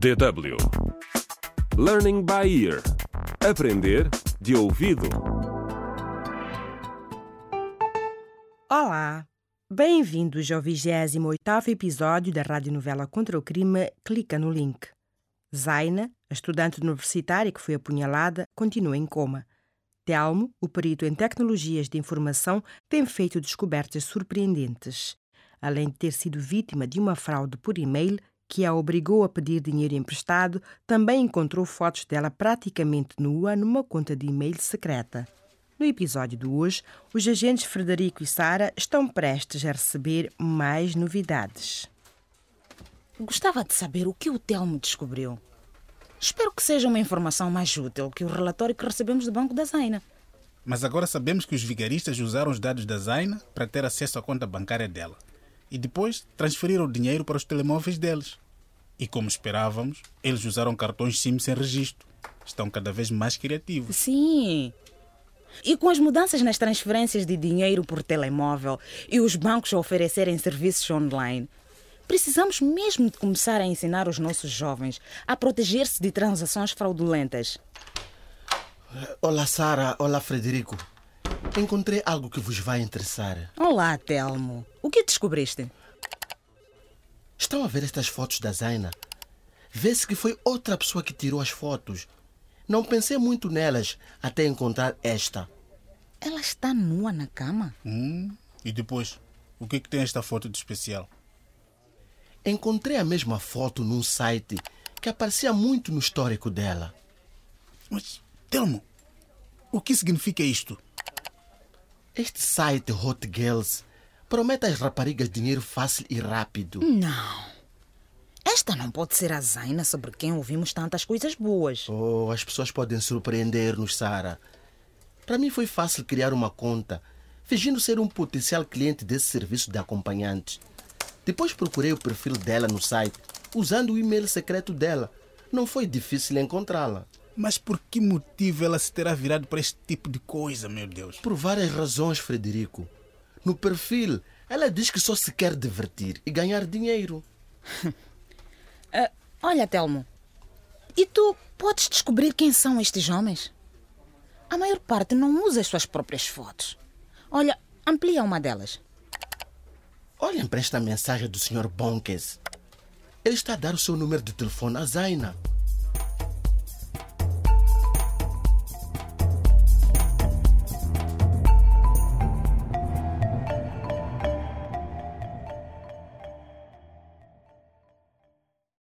DW Learning by Ear Aprender de ouvido. Olá! Bem-vindos ao 28º episódio da radionovela Contra o Crime Clica no Link. Zaina, a estudante universitária que foi apunhalada, continua em coma. Telmo, o perito em tecnologias de informação, tem feito descobertas surpreendentes. Além de ter sido vítima de uma fraude por e-mail que a obrigou a pedir dinheiro emprestado, também encontrou fotos dela praticamente nua numa conta de e-mail secreta. No episódio de hoje, os agentes Frederico e Sara estão prestes a receber mais novidades. Gostava de saber o que o Telmo descobriu. Espero que seja uma informação mais útil que o relatório que recebemos do Banco da Zaina. Mas agora sabemos que os vigaristas usaram os dados da Zaina para ter acesso à conta bancária dela e depois transferiram o dinheiro para os telemóveis deles. E como esperávamos, eles usaram cartões SIM sem registro. Estão cada vez mais criativos. Sim. E com as mudanças nas transferências de dinheiro por telemóvel e os bancos a oferecerem serviços online, precisamos mesmo de começar a ensinar os nossos jovens a proteger-se de transações fraudulentas. Olá, Sara. Olá, Frederico. Encontrei algo que vos vai interessar. Olá, Telmo. O que descobriste? Estão a ver estas fotos da Zaina? Vê-se que foi outra pessoa que tirou as fotos. Não pensei muito nelas até encontrar esta. Ela está nua na cama? Hum, e depois? O que, é que tem esta foto de especial? Encontrei a mesma foto num site que aparecia muito no histórico dela. Mas, Telmo, o que significa isto? Este site Hot Girls promete às raparigas dinheiro fácil e rápido. Não. Esta não pode ser a Zaina sobre quem ouvimos tantas coisas boas. Oh, as pessoas podem surpreender-nos, Sara. Para mim foi fácil criar uma conta, fingindo ser um potencial cliente desse serviço de acompanhantes. Depois procurei o perfil dela no site, usando o e-mail secreto dela. Não foi difícil encontrá-la. Mas por que motivo ela se terá virado para este tipo de coisa, meu Deus? Por várias razões, Frederico. No perfil, ela diz que só se quer divertir e ganhar dinheiro. uh, olha, Telmo, e tu podes descobrir quem são estes homens? A maior parte não usa as suas próprias fotos. Olha, amplia uma delas. Olhem para esta mensagem do Sr. Bonques. Ele está a dar o seu número de telefone à Zaina.